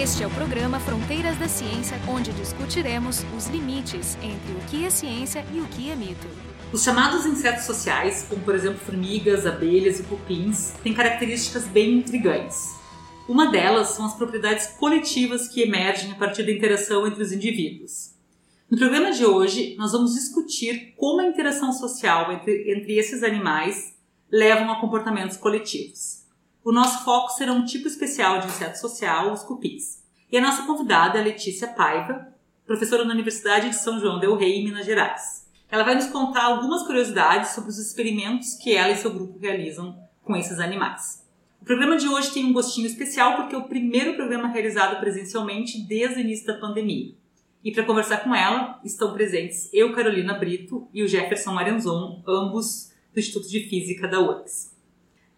Este é o programa Fronteiras da Ciência, onde discutiremos os limites entre o que é ciência e o que é mito. Os chamados insetos sociais, como por exemplo formigas, abelhas e cupins, têm características bem intrigantes. Uma delas são as propriedades coletivas que emergem a partir da interação entre os indivíduos. No programa de hoje, nós vamos discutir como a interação social entre, entre esses animais levam a comportamentos coletivos. O nosso foco será um tipo especial de inseto social, os cupins. E a nossa convidada é Letícia Paiva, professora na Universidade de São João del Rei, em Minas Gerais. Ela vai nos contar algumas curiosidades sobre os experimentos que ela e seu grupo realizam com esses animais. O programa de hoje tem um gostinho especial porque é o primeiro programa realizado presencialmente desde o início da pandemia. E para conversar com ela estão presentes eu, Carolina Brito, e o Jefferson Marenzon, ambos do Instituto de Física da UFRGS.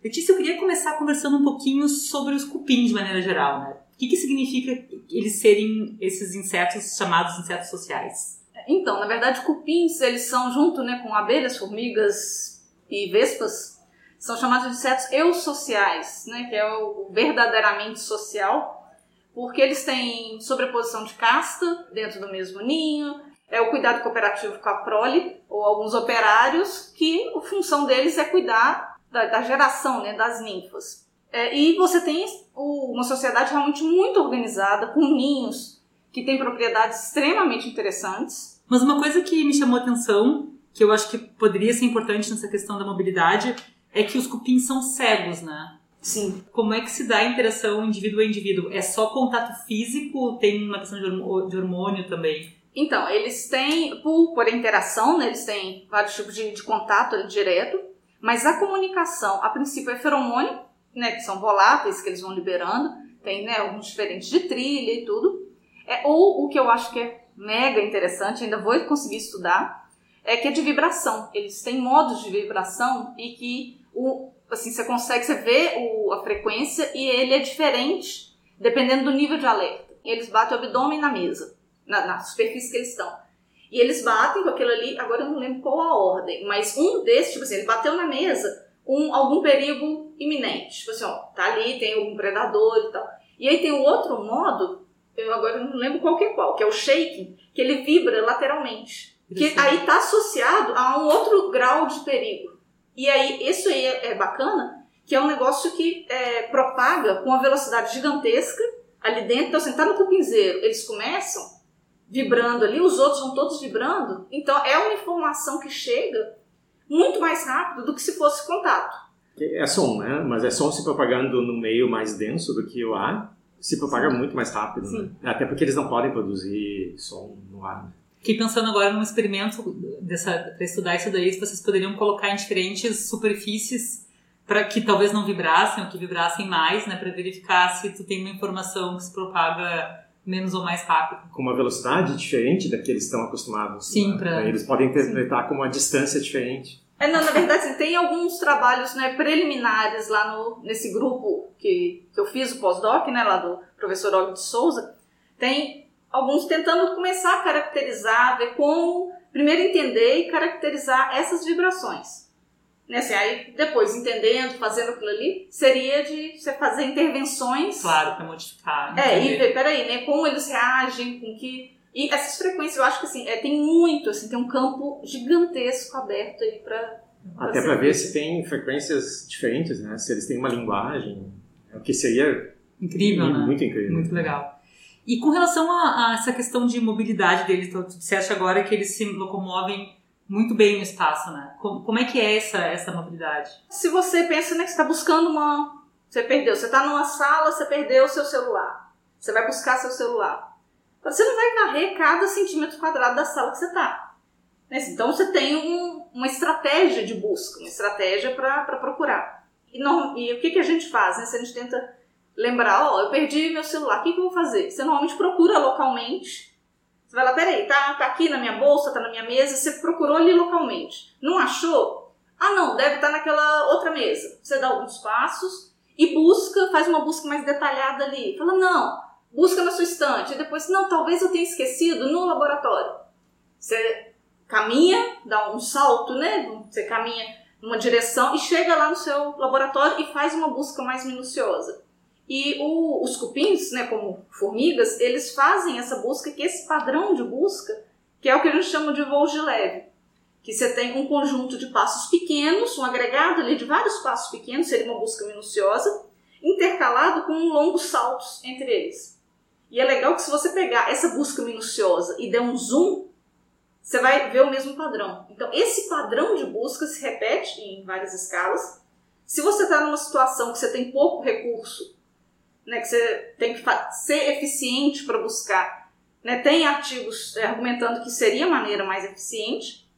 Letícia, eu queria começar conversando um pouquinho sobre os cupins de maneira geral, né? O que, que significa eles serem esses insetos chamados insetos sociais? Então, na verdade, cupins, eles são, junto né, com abelhas, formigas e vespas, são chamados de insetos eusociais, né, que é o verdadeiramente social, porque eles têm sobreposição de casta dentro do mesmo ninho, é o cuidado cooperativo com a prole, ou alguns operários, que a função deles é cuidar da, da geração né, das ninfas. É, e você tem o, uma sociedade realmente muito organizada, com ninhos que têm propriedades extremamente interessantes. Mas uma coisa que me chamou a atenção, que eu acho que poderia ser importante nessa questão da mobilidade, é que os cupins são cegos, né? Sim. Como é que se dá a interação indivíduo a indivíduo? É só contato físico? Tem uma questão de hormônio também? Então, eles têm, por, por interação, né, eles têm vários tipos de, de contato direto, mas a comunicação, a princípio, é feromônio, né, que são voláteis que eles vão liberando, tem né, alguns diferentes de trilha e tudo. É, ou o que eu acho que é mega interessante, ainda vou conseguir estudar, é que é de vibração. Eles têm modos de vibração e que o, assim, você consegue, você o, a frequência e ele é diferente dependendo do nível de alerta. Eles batem o abdômen na mesa, na, na superfície que eles estão. E eles batem com aquilo ali, agora eu não lembro qual a ordem, mas um desses, tipo assim, ele bateu na mesa um, algum perigo iminente. Tipo assim, ó, tá ali, tem algum predador e tal. E aí tem o outro modo, eu agora não lembro qual que é qual, que é o shaking, que ele vibra lateralmente. Que aí tá associado a um outro grau de perigo. E aí, isso aí é, é bacana, que é um negócio que é, propaga com uma velocidade gigantesca ali dentro. Então, assim, tá no cupinzeiro, eles começam vibrando ali, os outros vão todos vibrando. Então é uma informação que chega muito mais rápido do que se fosse contato. É som, né? Mas é som se propagando no meio mais denso do que o ar, se propaga Sim. muito mais rápido, né? Até porque eles não podem produzir som no ar. Fiquei pensando agora num experimento para estudar isso daí, se vocês poderiam colocar em diferentes superfícies para que talvez não vibrassem ou que vibrassem mais, né, para verificar se tu tem uma informação que se propaga menos ou mais rápido. Com uma velocidade diferente da que eles estão acostumados. Sim, né? para. Eles podem interpretar Sim. com uma distância diferente. É, não, na verdade, assim, tem alguns trabalhos né, preliminares lá no, nesse grupo que, que eu fiz o pós-doc, né, lá do professor Og de Souza. Tem alguns tentando começar a caracterizar, ver como, primeiro entender e caracterizar essas vibrações. Né, assim, aí depois, entendendo, fazendo aquilo ali, seria de você fazer intervenções. Claro, para modificar. É, e ver, peraí, né? Como eles reagem, com que. E essas frequências, eu acho que assim, é, tem muito, assim, tem um campo gigantesco aberto aí para. Até para ver se tem frequências diferentes, né? Se eles têm uma linguagem, o que seria incrível, muito, né? Muito incrível. Muito legal. E com relação a, a essa questão de mobilidade deles, então, você acha agora que eles se locomovem muito bem no espaço, né? Como, como é que é essa, essa mobilidade? Se você pensa né, que você está buscando uma. Você perdeu, você está numa sala, você perdeu o seu celular. Você vai buscar seu celular. Você não vai varrer cada centímetro quadrado da sala que você está. Né? Então você tem um, uma estratégia de busca, uma estratégia para procurar. E, e o que, que a gente faz? Né? Se a gente tenta lembrar, ó, oh, eu perdi meu celular, o que, que eu vou fazer? Você normalmente procura localmente você vai lá, peraí, tá, tá aqui na minha bolsa, tá na minha mesa, você procurou ali localmente. Não achou? Ah, não, deve estar tá naquela outra mesa. Você dá alguns passos e busca, faz uma busca mais detalhada ali. Fala, não, busca na sua estante. E depois, não, talvez eu tenha esquecido no laboratório. Você caminha, dá um salto, né? Você caminha numa direção e chega lá no seu laboratório e faz uma busca mais minuciosa. E o, os cupins, né, como formigas, eles fazem essa busca, que esse padrão de busca, que é o que a gente chama de voos de leve. Que você tem um conjunto de passos pequenos, um agregado ali de vários passos pequenos, seria uma busca minuciosa, intercalado com longos saltos entre eles. E é legal que se você pegar essa busca minuciosa e der um zoom, você vai ver o mesmo padrão. Então, esse padrão de busca se repete em várias escalas. Se você está numa situação que você tem pouco recurso, né, que você tem que ser eficiente para buscar, né, tem artigos é, argumentando que seria a maneira mais eficiente,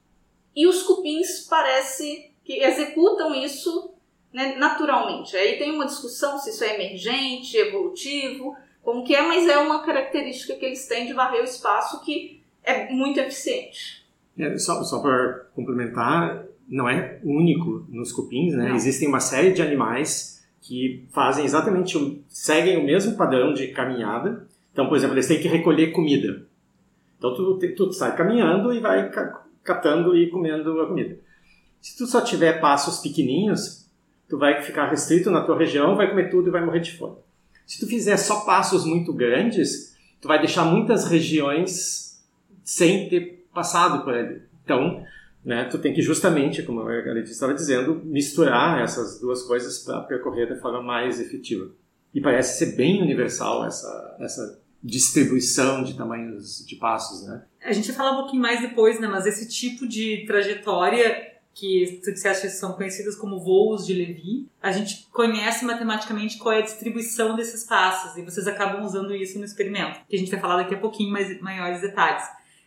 e os cupins parece que executam isso né, naturalmente. Aí tem uma discussão se isso é emergente, evolutivo, como que é, mas é uma característica que eles têm de varrer o espaço que é muito eficiente. É, só só para complementar, não é único nos cupins, né? Não. Existem uma série de animais que fazem exatamente, seguem o mesmo padrão de caminhada. Então, por exemplo, eles têm que recolher comida. Então, tu, tu sai caminhando e vai catando e comendo a comida. Se tu só tiver passos pequenininhos, tu vai ficar restrito na tua região, vai comer tudo e vai morrer de fome. Se tu fizer só passos muito grandes, tu vai deixar muitas regiões sem ter passado por ele. Então, né, tu tem que justamente, como a Letícia estava dizendo, misturar essas duas coisas para percorrer da forma mais efetiva. E parece ser bem universal essa, essa distribuição de tamanhos de passos, né? A gente vai falar um pouquinho mais depois, né? Mas esse tipo de trajetória que sucessos são conhecidas como voos de Levi, a gente conhece matematicamente qual é a distribuição desses passos e vocês acabam usando isso no experimento, que a gente vai falar daqui a pouquinho mais maiores detalhes.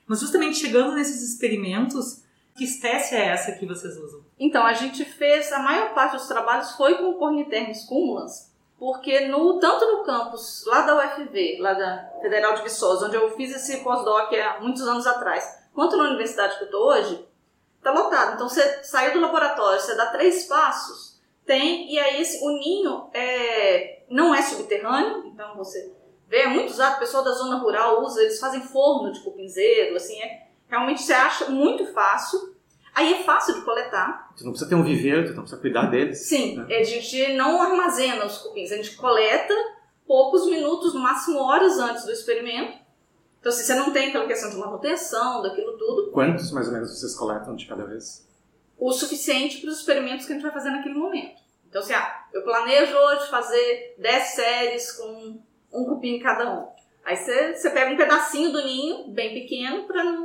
Mas justamente chegando nesses experimentos, que espécie é essa que vocês usam? Então, a gente fez, a maior parte dos trabalhos foi com Cornitermes cumulans, porque no, tanto no campus lá da UFV, lá da Federal de Viçosa, onde eu fiz esse pós-doc há muitos anos atrás, quanto na universidade que eu estou hoje, está lotado. Então você saiu do laboratório, você dá três passos, tem, e aí esse, o ninho é, não é subterrâneo, então você vê, é muito usado, o pessoal da zona rural usa, eles fazem forno de cupinzeiro, assim, é, realmente você acha muito fácil. Aí é fácil de coletar. Tu não precisa ter um viveiro, tu não precisa cuidar deles. Sim, né? a gente não armazena os cupins, a gente coleta poucos minutos, no máximo horas antes do experimento, então, se você não tem aquela questão de manutenção, daquilo tudo. Quantos mais ou menos vocês coletam de cada vez? O suficiente para os experimentos que a gente vai fazer naquele momento. Então, assim, ah, eu planejo hoje fazer 10 séries com um cupim cada um. Aí você, você pega um pedacinho do ninho, bem pequeno, para não.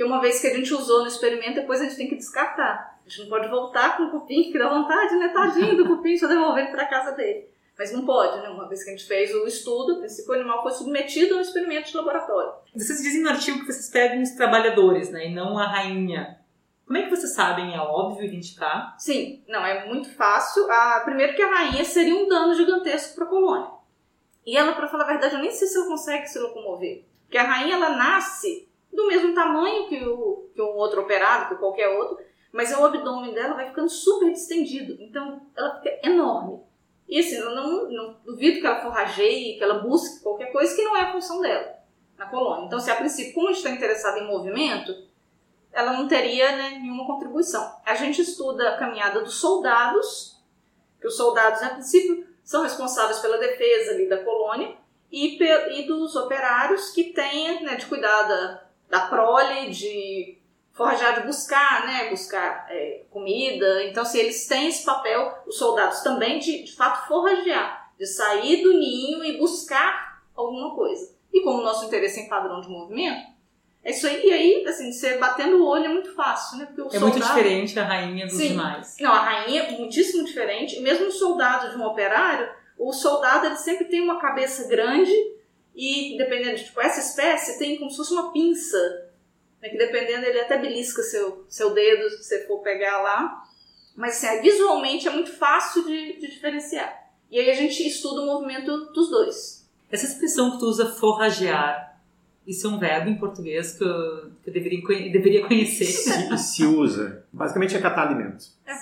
Porque uma vez que a gente usou no experimento, depois a gente tem que descartar. A gente não pode voltar com o cupim, que dá vontade, né? Tadinho do cupim, só devolver para casa dele. Mas não pode, né? Uma vez que a gente fez o estudo, o princípio animal foi submetido a um experimento de laboratório. Vocês dizem no artigo que vocês pegam os trabalhadores, né? E não a rainha. Como é que vocês sabem? É óbvio identificar? Sim, não, é muito fácil. A, primeiro que a rainha seria um dano gigantesco para a colônia. E ela, para falar a verdade, eu nem sei se ela consegue se locomover. Porque a rainha, ela nasce do mesmo tamanho que, o, que um outro operado, que qualquer outro, mas o abdômen dela vai ficando super distendido. Então, ela fica enorme. E assim, eu não, não duvido que ela forrageie, que ela busque qualquer coisa que não é a função dela na colônia. Então, se a princípio, como está interessado em movimento, ela não teria né, nenhuma contribuição. A gente estuda a caminhada dos soldados, que os soldados, a princípio, são responsáveis pela defesa ali da colônia, e, e dos operários que têm né, de cuidar da, da prole, de forrajar de buscar, né, buscar é, comida. Então, se eles têm esse papel, os soldados também de, de fato forragear, de sair do ninho e buscar alguma coisa. E como o nosso interesse é em padrão de movimento, é isso aí. E aí, assim, você batendo o olho é muito fácil, né? Porque o é soldado... muito diferente a rainha dos Sim. demais. Não, a rainha é muitíssimo diferente. Mesmo o soldado de um operário, o soldado ele sempre tem uma cabeça grande e, dependendo de tipo, essa espécie, tem como se fosse uma pinça né, que dependendo ele até belisca seu, seu dedo se você for pegar lá. Mas assim, visualmente é muito fácil de, de diferenciar. E aí a gente estuda o movimento dos dois. Essa expressão que tu usa forragear, isso é um verbo em português que eu, que eu deveria, deveria conhecer. Se, se, usa. Basicamente é catar alimento. É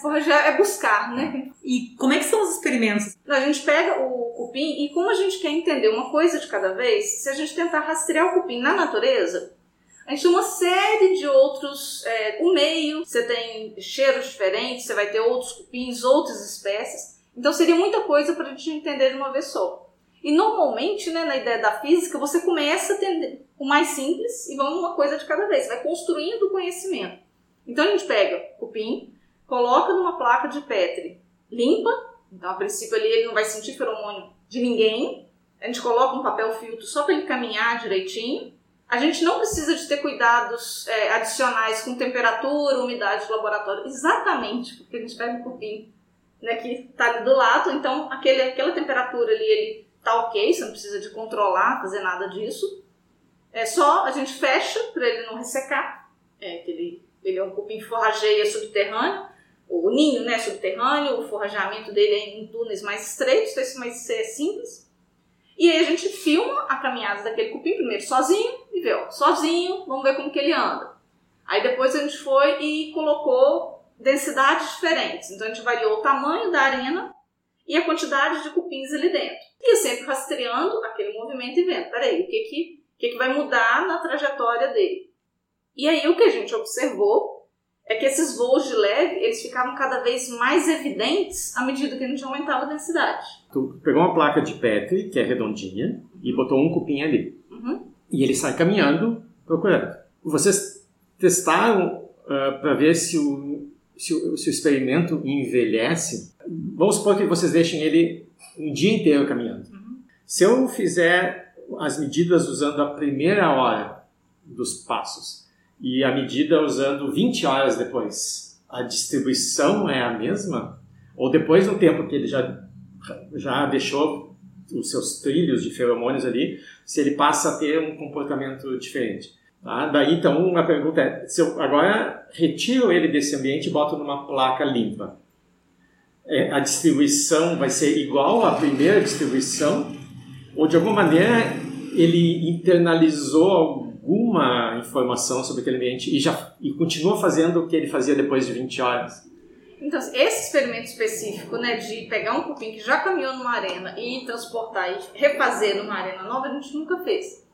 é buscar, né? E como é que são os experimentos? A gente pega o cupim e como a gente quer entender uma coisa de cada vez, se a gente tentar rastrear o cupim na natureza, a gente tem uma série de outros. É, o meio, você tem cheiros diferentes, você vai ter outros cupins, outras espécies. Então seria muita coisa para a gente entender de uma vez só. E normalmente, né, na ideia da física, você começa tendo o mais simples e vamos uma coisa de cada vez, vai construindo o conhecimento. Então a gente pega cupim, coloca numa placa de Petri, limpa, então a princípio ali ele não vai sentir feromônio de ninguém, a gente coloca um papel filtro só para ele caminhar direitinho. A gente não precisa de ter cuidados é, adicionais com temperatura, umidade de laboratório, exatamente porque a gente pega um cupim né, que está ali do lado, então aquele, aquela temperatura ali ele tá ok, você não precisa de controlar, fazer nada disso. É só a gente fecha para ele não ressecar, é, que ele, ele é um cupim forrageia subterrâneo, o ninho né, subterrâneo, o forrajamento dele é em túneis mais estreitos, então isso vai ser simples. E aí a gente filma a caminhada daquele cupim primeiro sozinho e vê, ó, sozinho, vamos ver como que ele anda. Aí depois a gente foi e colocou densidades diferentes. Então a gente variou o tamanho da arena e a quantidade de cupins ali dentro. E sempre rastreando aquele movimento e vendo, peraí, o que que, o que que vai mudar na trajetória dele. E aí o que a gente observou é que esses voos de leve, eles ficavam cada vez mais evidentes à medida que a gente aumentava a densidade. Tu pegou uma placa de Petri, que é redondinha, e botou um cupim ali. Uhum. E ele sai caminhando, procurando. Vocês testaram uh, para ver se o, se o, se o experimento envelhece? Vamos supor que vocês deixem ele um dia inteiro caminhando. Uhum. Se eu fizer as medidas usando a primeira hora dos passos, e a medida usando 20 horas depois. A distribuição é a mesma? Ou depois do tempo que ele já, já deixou os seus trilhos de feromônios ali, se ele passa a ter um comportamento diferente? Tá? Daí, então, a pergunta é, se eu agora retiro ele desse ambiente e boto numa placa limpa, é, a distribuição vai ser igual à primeira distribuição? Ou, de alguma maneira, ele internalizou alguma informação sobre aquele ambiente e já e continua fazendo o que ele fazia depois de 20 horas. Então, esse experimento específico, né, de pegar um cupim que já caminhou numa arena e transportar e refazer numa arena nova, a gente nunca fez.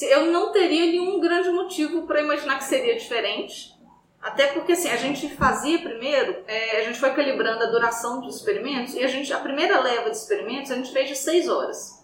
Eu não teria nenhum grande motivo para imaginar que seria diferente. Até porque assim, a gente fazia primeiro, é, a gente foi calibrando a duração dos experimentos e a gente a primeira leva de experimentos a gente fez de 6 horas.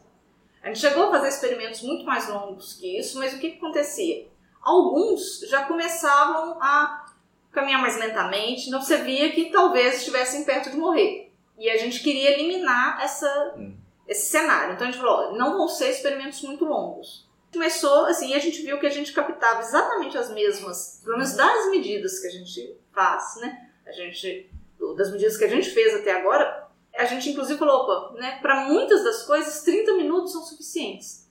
A gente chegou a fazer experimentos muito mais longos que isso, mas o que, que acontecia? Alguns já começavam a caminhar mais lentamente, então você via que talvez estivessem perto de morrer. E a gente queria eliminar essa, hum. esse cenário. Então a gente falou: não vão ser experimentos muito longos. Começou assim, e a gente viu que a gente captava exatamente as mesmas, pelo menos das medidas que a gente faz, né? A gente, das medidas que a gente fez até agora, a gente inclusive falou, né, para muitas das coisas 30 minutos são suficientes.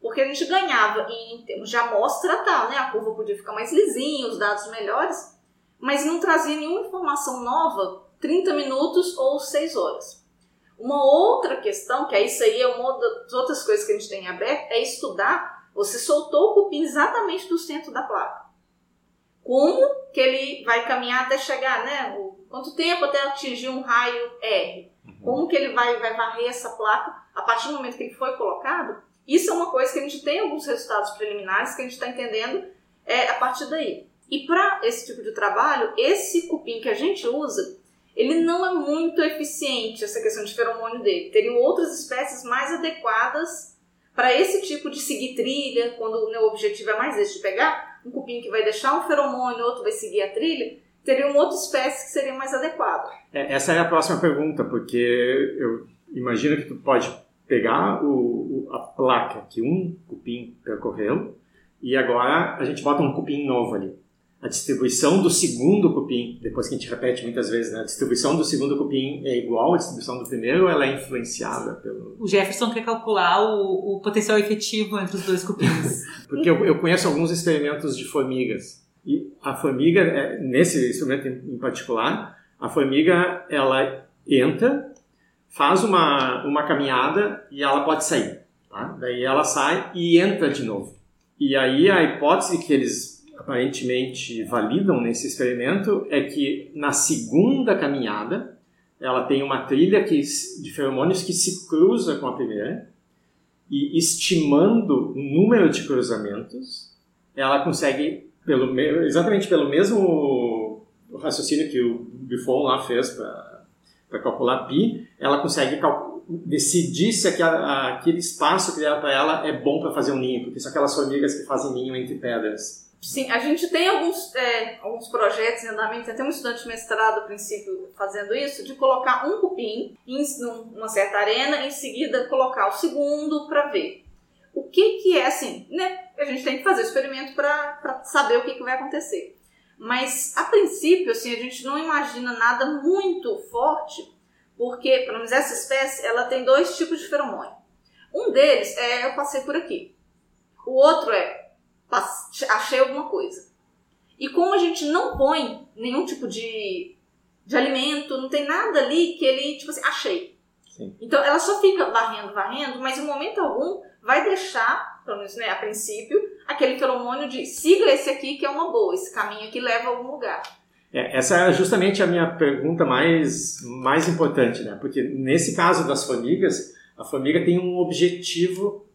Porque a gente ganhava em termos de amostra tal, né? A curva podia ficar mais lisinha, os dados melhores, mas não trazia nenhuma informação nova 30 minutos ou 6 horas. Uma outra questão, que é isso aí é uma das outras coisas que a gente tem aberto, é estudar. Você soltou o cupim exatamente do centro da placa. Como que ele vai caminhar até chegar, né? Quanto tempo até atingir um raio R? Como que ele vai, vai varrer essa placa a partir do momento que ele foi colocado? Isso é uma coisa que a gente tem alguns resultados preliminares que a gente está entendendo é, a partir daí. E para esse tipo de trabalho, esse cupim que a gente usa, ele não é muito eficiente, essa questão de feromônio dele. Teriam outras espécies mais adequadas para esse tipo de seguir trilha, quando o objetivo é mais esse, de pegar um cupim que vai deixar um feromônio, outro vai seguir a trilha, teria uma outra espécie que seria mais adequada. É, essa é a próxima pergunta, porque eu imagino que tu pode pegar o, o, a placa que um cupim percorreu e agora a gente bota um cupim novo ali. A distribuição do segundo cupim, depois que a gente repete muitas vezes, né? a distribuição do segundo cupim é igual à distribuição do primeiro ou ela é influenciada pelo... O Jefferson quer calcular o, o potencial efetivo entre os dois cupins. Porque eu, eu conheço alguns experimentos de formigas e a formiga, é, nesse instrumento em particular, a formiga ela entra, faz uma, uma caminhada e ela pode sair. Tá? Daí ela sai e entra de novo. E aí a hipótese que eles aparentemente validam nesse experimento é que na segunda caminhada ela tem uma trilha que, de feromônios que se cruza com a primeira e estimando o número de cruzamentos ela consegue pelo, exatamente pelo mesmo raciocínio que o Buffon lá fez para calcular π, ela consegue decidir se aquele espaço criado para ela é bom para fazer um ninho, porque são aquelas formigas que fazem ninho entre pedras. Sim, a gente tem alguns, é, alguns projetos em andamento, tem até um estudante de mestrado, a princípio, fazendo isso, de colocar um cupim em uma certa arena, e em seguida colocar o segundo para ver. O que que é assim, né? A gente tem que fazer o experimento para saber o que, que vai acontecer. Mas, a princípio, assim, a gente não imagina nada muito forte, porque, pelo menos essa espécie, ela tem dois tipos de feromônio. Um deles é eu passei por aqui. O outro é achei alguma coisa. E como a gente não põe nenhum tipo de, de alimento, não tem nada ali que ele, tipo assim, achei. Sim. Então ela só fica varrendo, varrendo, mas em momento algum vai deixar, pelo menos né, a princípio, aquele feromônio de siga esse aqui que é uma boa, esse caminho aqui leva a algum lugar. É, essa é justamente a minha pergunta mais, mais importante, né? Porque nesse caso das formigas, a formiga tem um objetivo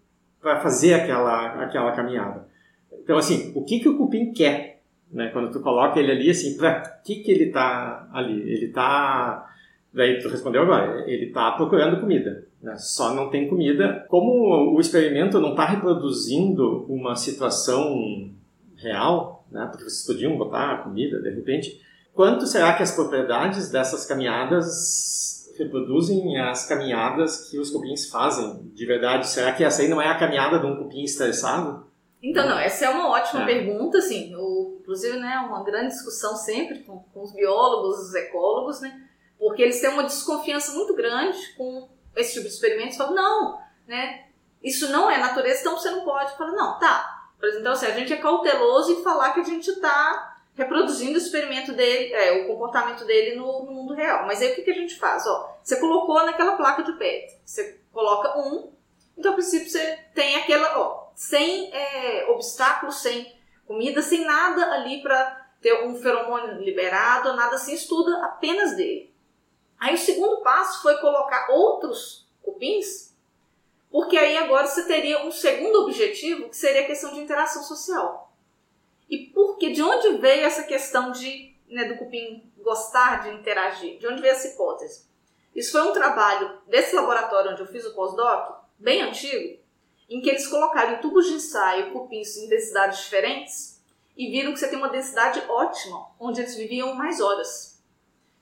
para fazer aquela, aquela caminhada. Então, assim, o que, que o cupim quer? Né? Quando tu coloca ele ali, assim, para que, que ele está ali? Ele está... Daí tu respondeu agora, ele está procurando comida. Né? Só não tem comida. Como o experimento não está reproduzindo uma situação real, né? porque vocês podiam botar comida de repente, quanto será que as propriedades dessas caminhadas reproduzem as caminhadas que os cupins fazem de verdade? Será que essa aí não é a caminhada de um cupim estressado? Então, não, essa é uma ótima é. pergunta, assim, o, inclusive, né, uma grande discussão sempre com, com os biólogos, os ecólogos, né, porque eles têm uma desconfiança muito grande com esse tipo de experimentos, falam, não, né, isso não é natureza, então você não pode. Fala, não, tá. Então, assim, a gente é cauteloso em falar que a gente está reproduzindo o experimento dele, é, o comportamento dele no, no, mundo real. Mas aí o que, que a gente faz? Ó, você colocou naquela placa de PET, você coloca um, então a princípio você tem aquela, ó, sem é, obstáculos, sem comida, sem nada ali para ter um feromônio liberado, nada assim, estuda apenas dele. Aí o segundo passo foi colocar outros cupins, porque aí agora você teria um segundo objetivo, que seria a questão de interação social. E por que, de onde veio essa questão de, né, do cupim gostar de interagir? De onde veio essa hipótese? Isso foi um trabalho desse laboratório onde eu fiz o pós-doc, bem antigo, em que eles colocaram em tubos de ensaio cupins em densidades diferentes e viram que você tem uma densidade ótima, onde eles viviam mais horas.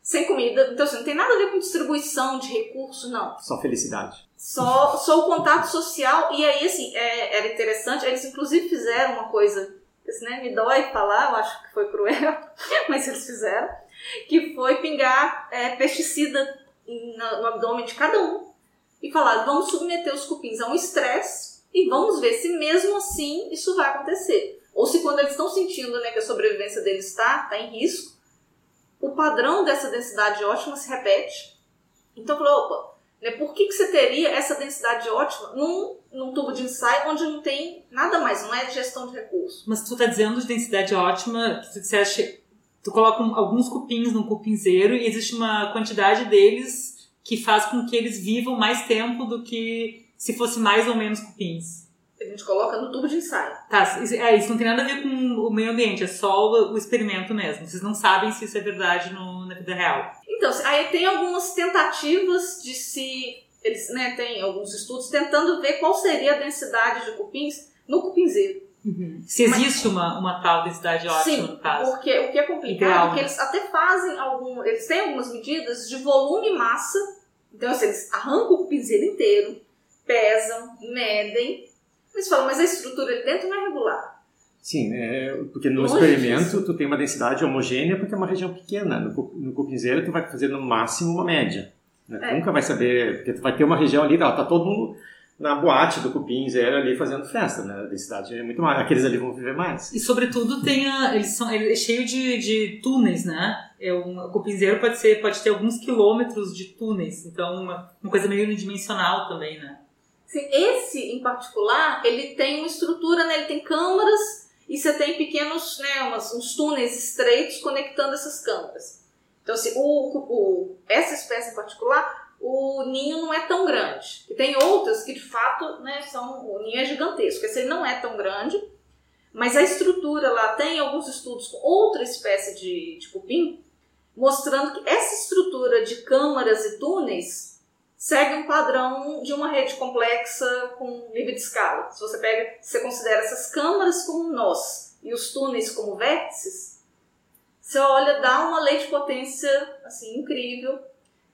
Sem comida, então assim, não tem nada a ver com distribuição de recursos, não. Só felicidade. Só, só o contato social. E aí, assim, é, era interessante, eles inclusive fizeram uma coisa, assim, né, me dói falar, eu acho que foi cruel, mas eles fizeram, que foi pingar é, pesticida no, no abdômen de cada um e falar, vamos submeter os cupins a um estresse e vamos ver se mesmo assim isso vai acontecer. Ou se quando eles estão sentindo né, que a sobrevivência deles está tá em risco, o padrão dessa densidade ótima se repete. Então falou, opa, né, por que, que você teria essa densidade ótima num, num tubo de ensaio onde não tem nada mais, não é gestão de recursos? Mas tu está dizendo de densidade ótima, tu disseste, tu coloca alguns cupins num cupinzeiro e existe uma quantidade deles que faz com que eles vivam mais tempo do que se fosse mais ou menos cupins? A gente coloca no tubo de ensaio. Tá, isso, é, isso não tem nada a ver com o meio ambiente, é só o, o experimento mesmo. Vocês não sabem se isso é verdade no, na vida real. Então, aí tem algumas tentativas de se. Eles né, tem alguns estudos tentando ver qual seria a densidade de cupins no cupinzeiro. Uhum. Se existe Mas, uma, uma tal densidade ótima sim, no caso. Porque o que é complicado é que eles até fazem algum. Eles têm algumas medidas de volume e massa. Então, assim, eles arrancam o cupinzeiro inteiro, pesam, medem, mas falam, mas a estrutura ali dentro não é regular. Sim, é, porque no Longe experimento disso. tu tem uma densidade homogênea porque é uma região pequena. No, no cupinzeiro tu vai fazer no máximo uma média. Né? É. Tu nunca vai saber, porque tu vai ter uma região ali, tá, tá todo mundo na boate do cupim zero ali fazendo festa, né? A densidade é muito maior, aqueles ali vão viver mais. E sobretudo tem a, eles são ele é cheio de, de túneis, né? É um, o cupim zero pode ser pode ter alguns quilômetros de túneis, então uma, uma coisa meio unidimensional também, né? Esse em particular, ele tem uma estrutura, né? ele tem câmaras e você tem pequenos, né, umas, uns túneis estreitos conectando essas câmaras. Então, assim, o, o, essa espécie em particular, o ninho não é tão grande. E tem outras que de fato, né, são, o ninho é gigantesco. Esse não é tão grande, mas a estrutura lá tem alguns estudos com outra espécie de, de cupim, mostrando que essa estrutura de câmaras e túneis segue um padrão de uma rede complexa com nível de escala. Se você pega, você considera essas câmaras como nós e os túneis como vértices, você olha, dá uma lei de potência assim incrível.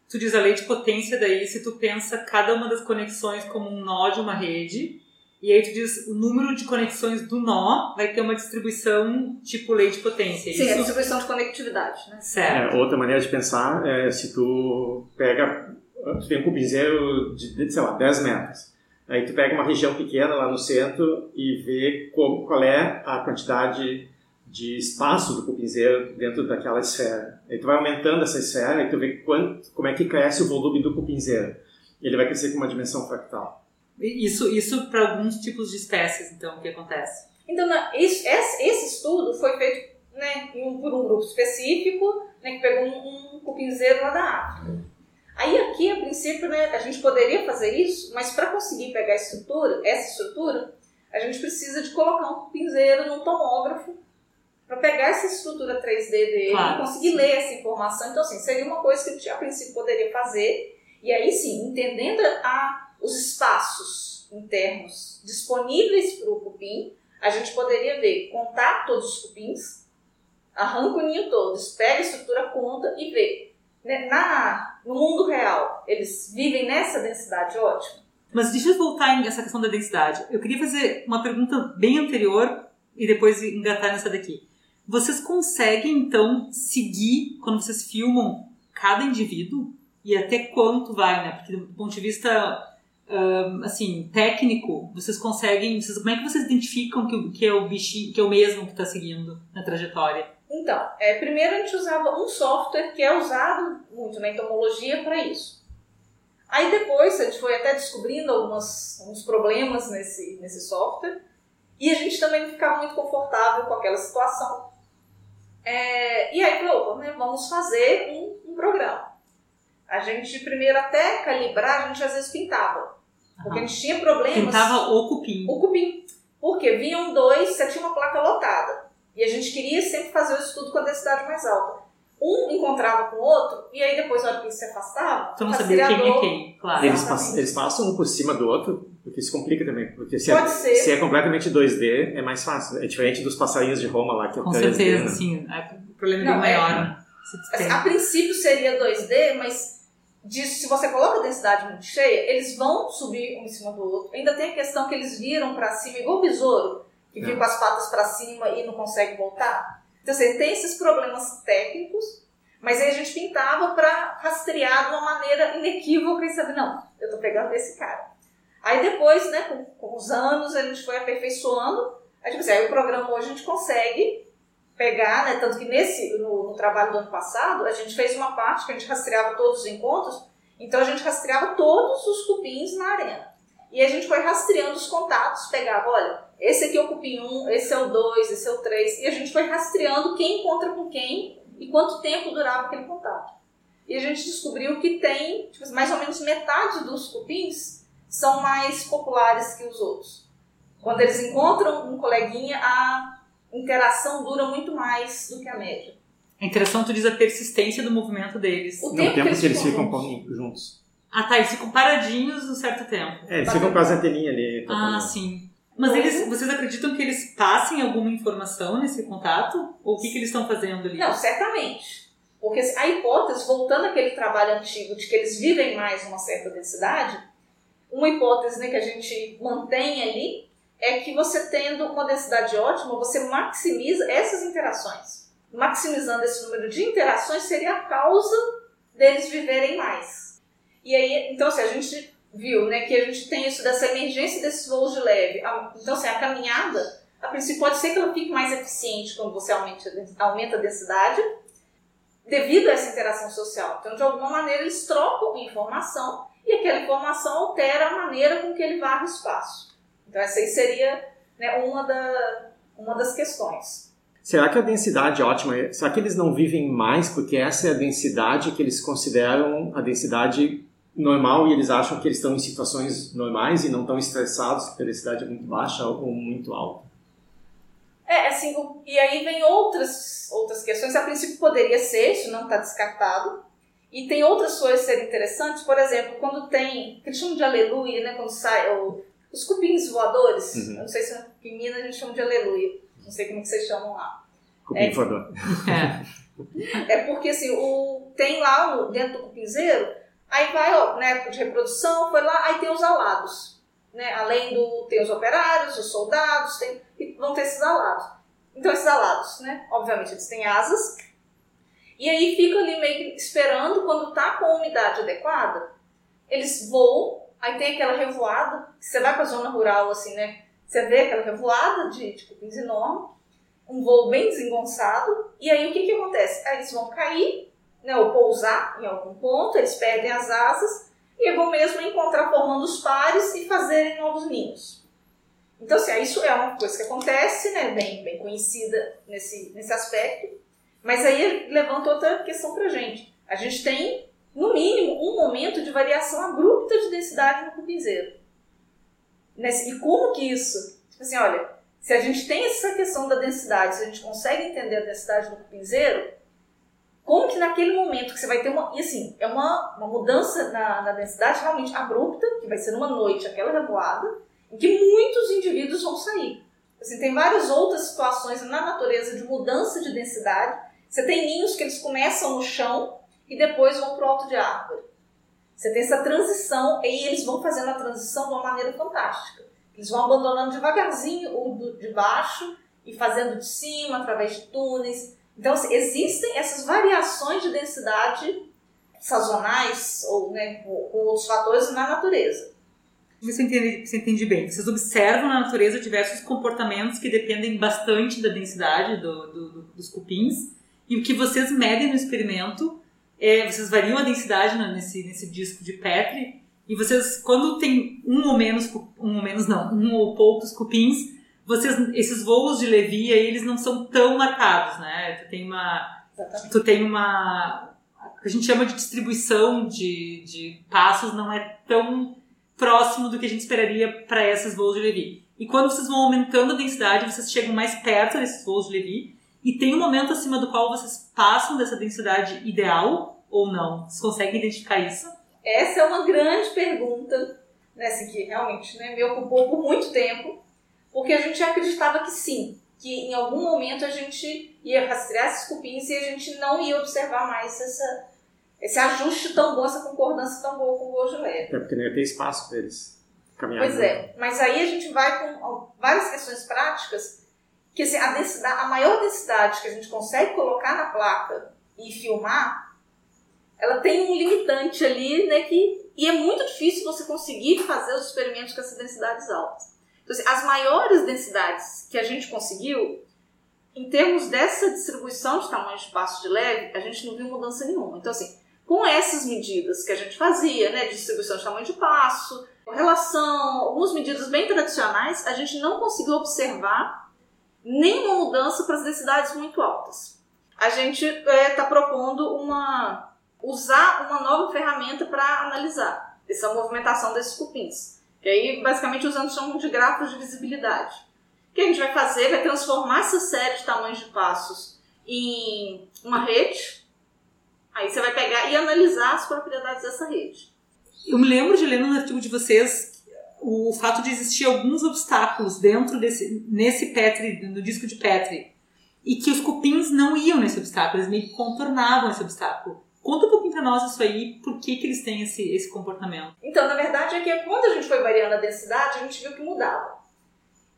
Tu diz a lei de potência daí, se tu pensa cada uma das conexões como um nó de uma rede, e aí tu diz o número de conexões do nó vai ter uma distribuição tipo lei de potência. É Sim, isso? a distribuição de conectividade, né? Certo. É, outra maneira de pensar é se tu pega, tu tem um cupinzeiro de, sei lá, 10 metros. Aí tu pega uma região pequena lá no centro e vê qual, qual é a quantidade de espaço do cupinzeiro dentro daquela esfera. Aí tu vai aumentando essa esfera e tu vê quanto, como é que cresce o volume do cupinzeiro. Ele vai crescer com uma dimensão fractal. Isso, isso para alguns tipos de espécies, então, o que acontece? Então, isso, esse, estudo foi feito né, por um grupo específico né, que pegou um, um cupinzeiro lá da África. Aí aqui, a princípio, né, a gente poderia fazer isso, mas para conseguir pegar a estrutura, essa estrutura, a gente precisa de colocar um cupinzeiro num tomógrafo para pegar essa estrutura 3D dele Claro, e conseguir sim. ler essa informação. Então, assim, seria uma coisa que a princípio, poderia fazer. E aí, sim, entendendo a os espaços internos disponíveis para o cupim, a gente poderia ver, contar todos os cupins, arranca o ninho todo, pega a estrutura, conta e vê. Né, Na, no mundo real, eles vivem nessa densidade ótima? Mas deixa eu voltar nessa questão da densidade. Eu queria fazer uma pergunta bem anterior e depois engatar nessa daqui. Vocês conseguem, então, seguir, quando vocês filmam cada indivíduo, e até quanto vai, né? Porque do ponto de vista um, assim, técnico, vocês conseguem. Vocês, como é que vocês identificam que, que é o bichinho, que é o mesmo que está seguindo na trajetória? Então, é, primeiro a gente usava um software que é usado muito na entomologia para isso. Aí depois a gente foi até descobrindo algumas, alguns problemas nesse, nesse software e a gente também não ficava muito confortável com aquela situação. É, e aí falou, né, vamos fazer um, um programa. A gente primeiro até calibrar, a gente às vezes pintava. Porque a gente tinha problemas. Tentava o cupim. O cupim. Porque vinham dois, você tinha uma placa lotada. E a gente queria sempre fazer o estudo com a densidade mais alta. Um encontrava com o outro, e aí depois, na hora que ele se afastava, Tu não sabia quem é quem, claro. Eles, passam, eles passam um por cima do outro, porque isso complica também. Porque se, Pode é, ser. se é completamente 2D, é mais fácil. É diferente dos passarinhos de Roma lá, que é o Com 3D, certeza, né? sim. É, O problema é Não, é- maior, tem- A princípio seria 2D, mas disso, se você coloca a densidade muito cheia, eles vão subir um em cima do outro. Ainda tem a questão que eles viram pra cima, igual o besouro, que É. fica com as patas pra cima e não consegue voltar. Então, assim, tem esses problemas técnicos, mas aí a gente pintava pra rastrear de uma maneira inequívoca e saber, não, eu tô pegando esse cara. Aí depois, né, com, com os anos, a gente foi aperfeiçoando. Aí, tipo assim, aí o programa hoje a gente consegue pegar, né? Tanto que nesse, no, no trabalho do ano passado, a gente fez uma parte que a gente rastreava todos os encontros, então a gente rastreava todos os cupins na arena. E a gente foi rastreando os contatos, pegava, olha, esse aqui é o cupim 1, esse é o 2, esse é o 3, e a gente foi rastreando quem encontra com quem e quanto tempo durava aquele contato. E a gente descobriu que tem, tipo, mais ou menos metade dos cupins são mais populares que os outros. Quando eles encontram um coleguinha, a interação dura muito mais do que a média. A interação, tu diz a persistência do movimento deles. O tempo, tempo que eles ficam juntos. juntos. Ah, tá. Eles ficam paradinhos um certo tempo. É, eles ficam com as anteninhas ali. Ah, tocando. sim. Mas Uhum. eles, vocês acreditam que eles passem alguma informação nesse contato? Ou o que, que eles estão fazendo ali? Não, certamente. Porque a hipótese, voltando àquele trabalho antigo de que eles vivem mais numa certa densidade, uma hipótese né, que a gente mantém ali é que você tendo uma densidade ótima, você maximiza essas interações. Maximizando esse número de interações seria a causa deles viverem mais. E aí, então, assim, a gente viu né, que a gente tem isso dessa emergência desses voos de leve. Então, assim, a caminhada, a princípio, pode ser que ela fique mais eficiente quando você aumenta, a den- aumenta a densidade, devido a essa interação social. Então, de alguma maneira, eles trocam informação e aquela informação altera a maneira com que ele varre o espaço. Então, essa aí seria né, uma, da, uma das questões. Será que a densidade é ótima? Será que eles não vivem mais porque essa é a densidade que eles consideram a densidade normal e eles acham que eles estão em situações normais e não estão estressados porque a densidade é muito baixa ou muito alta? É, assim, o- e aí vem outras, outras questões. A princípio poderia ser, isso não está descartado. E tem outras coisas serem interessantes, por exemplo, quando tem, que eles chamam de aleluia, né? Quando sai o, os cupins voadores. Uhum. Eu não sei se em Minas a gente chama de aleluia. Não sei como que vocês chamam lá. Cupim É. voador. É. É porque assim, o, tem lá dentro do cupinzeiro, aí vai, ó, na época de reprodução, foi lá, aí tem os alados. Né? Além do. Tem os operários, os soldados, tem, vão ter esses alados. Então esses alados, né? Obviamente eles têm asas. E aí ficam ali meio que esperando quando tá com a umidade adequada, eles voam, aí tem aquela revoada, você vai pra zona rural, assim, né? Você vê aquela revoada de, de cupins enorme, um voo bem desengonçado, e aí o que que acontece? Aí eles vão cair, né, ou pousar em algum ponto, eles perdem as asas, e vão mesmo encontrar formando os pares e fazerem novos ninhos. Então, assim, isso é uma coisa que acontece, né, bem, bem conhecida nesse, nesse aspecto, mas aí levanta outra questão pra gente. A gente tem, no mínimo, um momento de variação abrupta de densidade no cupinzeiro. E como que isso? Tipo assim, olha, se a gente tem essa questão da densidade, se a gente consegue entender a densidade do cupinzeiro, como que naquele momento que você vai ter uma. E assim, é uma, uma mudança na, na densidade realmente abrupta, que vai ser numa noite aquela revoada, em que muitos indivíduos vão sair. Assim, tem várias outras situações na natureza de mudança de densidade. Você tem ninhos que eles começam no chão e depois vão para o alto de árvore. Você tem essa transição e eles vão fazendo a transição de uma maneira fantástica. Eles vão abandonando devagarzinho o de baixo e fazendo de cima através de túneis. Então assim, existem essas variações de densidade sazonais ou né, com, outros fatores na natureza. Entendi, se eu entendi bem. Vocês observam na natureza diversos comportamentos que dependem bastante da densidade do- do- do- dos cupins e o que vocês medem no experimento, é, vocês variam a densidade nesse, nesse disco de Petri e vocês, quando tem um ou menos, um ou menos não, um ou poucos cupins, vocês, esses voos de Levi aí, eles não são tão marcados, né? Tu tem uma, Exatamente. tu tem uma o que a gente chama de distribuição de, de passos não é tão próximo do que a gente esperaria para esses voos de Levi. E quando vocês vão aumentando a densidade, vocês chegam mais perto desses voos de Levi e tem um momento acima do qual vocês passam dessa densidade ideal ou não. Vocês conseguem identificar isso? Essa é uma grande pergunta, né, assim, que realmente né, me ocupou por muito tempo, porque a gente acreditava que sim, que em algum momento a gente ia rastrear esses cupins e a gente não ia observar mais essa, esse ajuste tão bom, essa concordância tão boa com o leve. Até porque não ia ter espaço para eles caminharem. Pois é, mas aí a gente vai com várias questões práticas, que assim, a, densidade, a maior densidade que a gente consegue colocar na placa e filmar, ela tem um limitante ali, né, que, e é muito difícil você conseguir fazer os experimentos com essas densidades altas. Então, assim, as maiores densidades que a gente conseguiu, em termos dessa distribuição de tamanho de espaço de leve, a gente não viu mudança nenhuma. Então, assim, com essas medidas que a gente fazia, né, distribuição de tamanho de passo, relação, algumas medidas bem tradicionais, a gente não conseguiu observar nenhuma mudança para as densidades muito altas. A gente está propondo uma usar uma nova ferramenta para analisar essa movimentação desses cupins. Que aí, basicamente, usando chamam de grafos de visibilidade. O que a gente vai fazer? Vai transformar essa série de tamanhos de passos em uma rede. Aí você vai pegar e analisar as propriedades dessa rede. Eu me lembro de ler no artigo de vocês o fato de existir alguns obstáculos dentro desse nesse Petri, no disco de Petri, e que os cupins não iam nesse obstáculo, eles meio que contornavam esse obstáculo. Conta um pouquinho pra nós isso aí, por que, que eles têm esse, esse comportamento. Então, na verdade, é que quando a gente foi variando a densidade, a gente viu que mudava.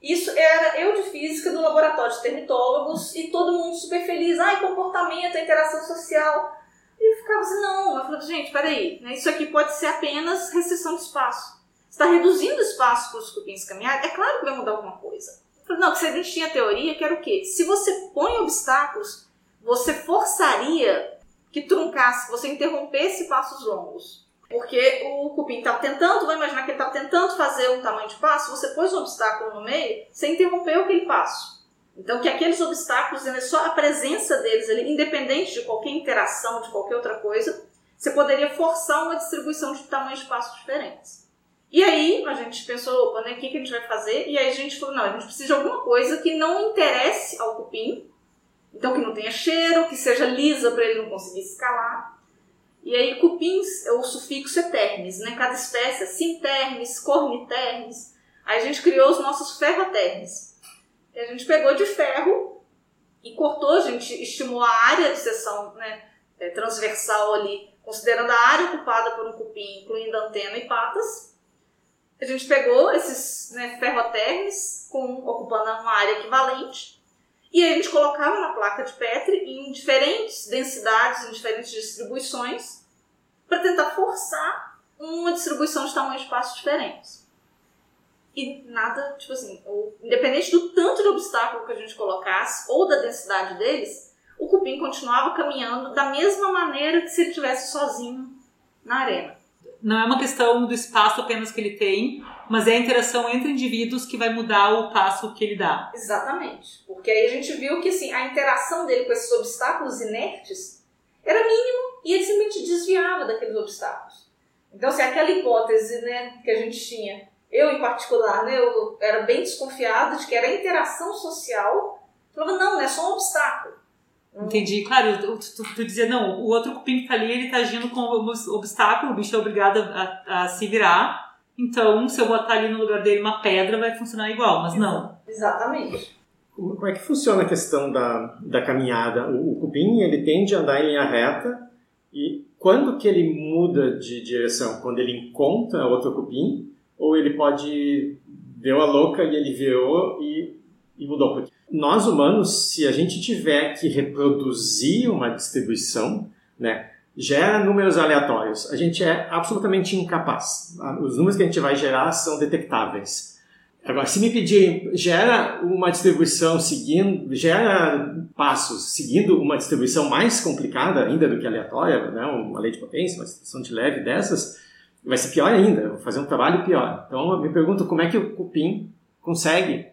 Isso era eu de física do laboratório de termitólogos e todo mundo super feliz. Ai, comportamento, interação social. E eu ficava assim, não. Eu falei, gente, peraí, né? isso aqui pode ser apenas restrição de espaço. Você está reduzindo espaço para os cupins caminhar, é claro que vai mudar alguma coisa. Eu falei, não, que se a gente tinha teoria, que era o quê? Se você põe obstáculos, você forçaria que truncasse, você interrompesse passos longos. Porque o cupim estava tentando, vamos imaginar que ele estava tentando fazer um tamanho de passo, você pôs um obstáculo no meio, você interrompeu aquele passo. Então, que aqueles obstáculos, né, só a presença deles ali, independente de qualquer interação, de qualquer outra coisa, você poderia forçar uma distribuição de tamanhos de passos diferentes. E aí, a gente pensou, opa, né, o que, que a gente vai fazer? E aí a gente falou, não, a gente precisa de alguma coisa que não interesse ao cupim, então que não tenha cheiro, que seja lisa para ele não conseguir escalar. E aí, cupins, é o sufixo é termes, né? Cada espécie, sintermes, cornitermes. Aí a gente criou os nossos ferrotermes. E a gente pegou de ferro e cortou, a gente estimou a área de seção né, é, transversal ali, considerando a área ocupada por um cupim, incluindo antena e patas. A gente pegou esses né, com, ocupando uma área equivalente, e aí a gente colocava na placa de Petri em diferentes densidades, em diferentes distribuições, para tentar forçar uma distribuição de tamanhos de espaços diferentes. E nada, tipo assim, independente do tanto de obstáculo que a gente colocasse, ou da densidade deles, o cupim continuava caminhando da mesma maneira que se ele estivesse sozinho na arena não é uma questão do espaço apenas que ele tem, mas é a interação entre indivíduos que vai mudar o passo que ele dá. Exatamente. Porque aí a gente viu que assim, a interação dele com esses obstáculos inertes era mínimo e ele simplesmente desviava daqueles obstáculos. Então, se assim, aquela hipótese né, que a gente tinha, eu em particular, né, eu era bem desconfiada de que era a interação social, falava, não, não é só um obstáculo. Entendi. Claro, tu, tu, tu, dizia, não, o outro cupim que tá ali, ele tá agindo como obstáculo, o bicho é obrigado a, a, se virar. Então, se eu botar ali no lugar dele uma pedra, vai funcionar igual, mas não. Exatamente. Como é que funciona a questão da, da caminhada? O, o cupim, ele tende a andar em linha reta e quando que ele muda de direção? Quando ele encontra outro cupim? Ou ele pode... Deu a louca e ele virou e, e mudou? nós humanos, se a gente tiver que reproduzir uma distribuição, né, gera números aleatórios. A gente é absolutamente incapaz. Os números que a gente vai gerar são detectáveis. Agora, se me pedir, gera uma distribuição seguindo, gera passos seguindo uma distribuição mais complicada ainda do que aleatória, né, uma lei de potência, uma distribuição de leve dessas, vai ser pior ainda, vou fazer um trabalho pior. Então, eu me pergunto como é que o cupim consegue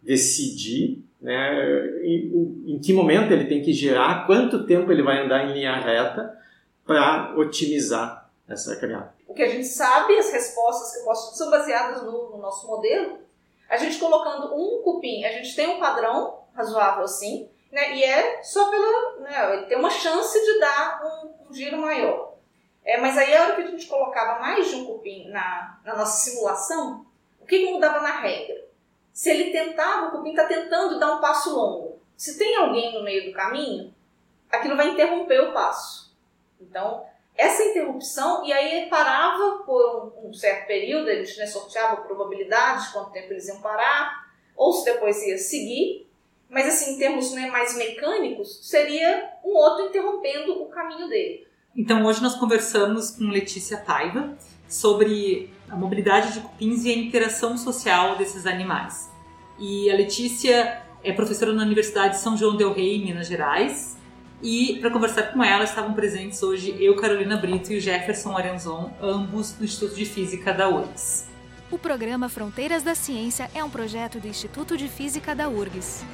decidir né, em, em, que momento ele tem que girar, quanto tempo ele vai andar em linha reta para otimizar essa caminhada. O que a gente sabe, as respostas que eu posso são baseadas no, no, nosso modelo. A gente colocando um cupim, a gente tem um padrão razoável assim, né, e é só pela. Né, ele tem uma chance de dar um, um giro maior. É, mas aí a hora que a gente colocava mais de um cupim na, na nossa simulação, o que, que mudava na regra? Se ele tentava, o cupim está tentando dar um passo longo. Se tem alguém no meio do caminho, aquilo vai interromper o passo. Então, essa interrupção, e aí parava por um, um certo período, gente né, sorteava probabilidades de quanto tempo eles iam parar, ou se depois ia seguir. Mas, assim, em termos né, mais mecânicos, seria um outro interrompendo o caminho dele. Então, hoje nós conversamos com Letícia Paiva sobre a mobilidade de cupins e a interação social desses animais. E a Letícia é professora na Universidade de São João del Rei, em Minas Gerais. E para conversar com ela estavam presentes hoje eu, Carolina Brito e o Jefferson Arenzon, ambos do Instituto de Física da URGS. O programa Fronteiras da Ciência é um projeto do Instituto de Física da URGS.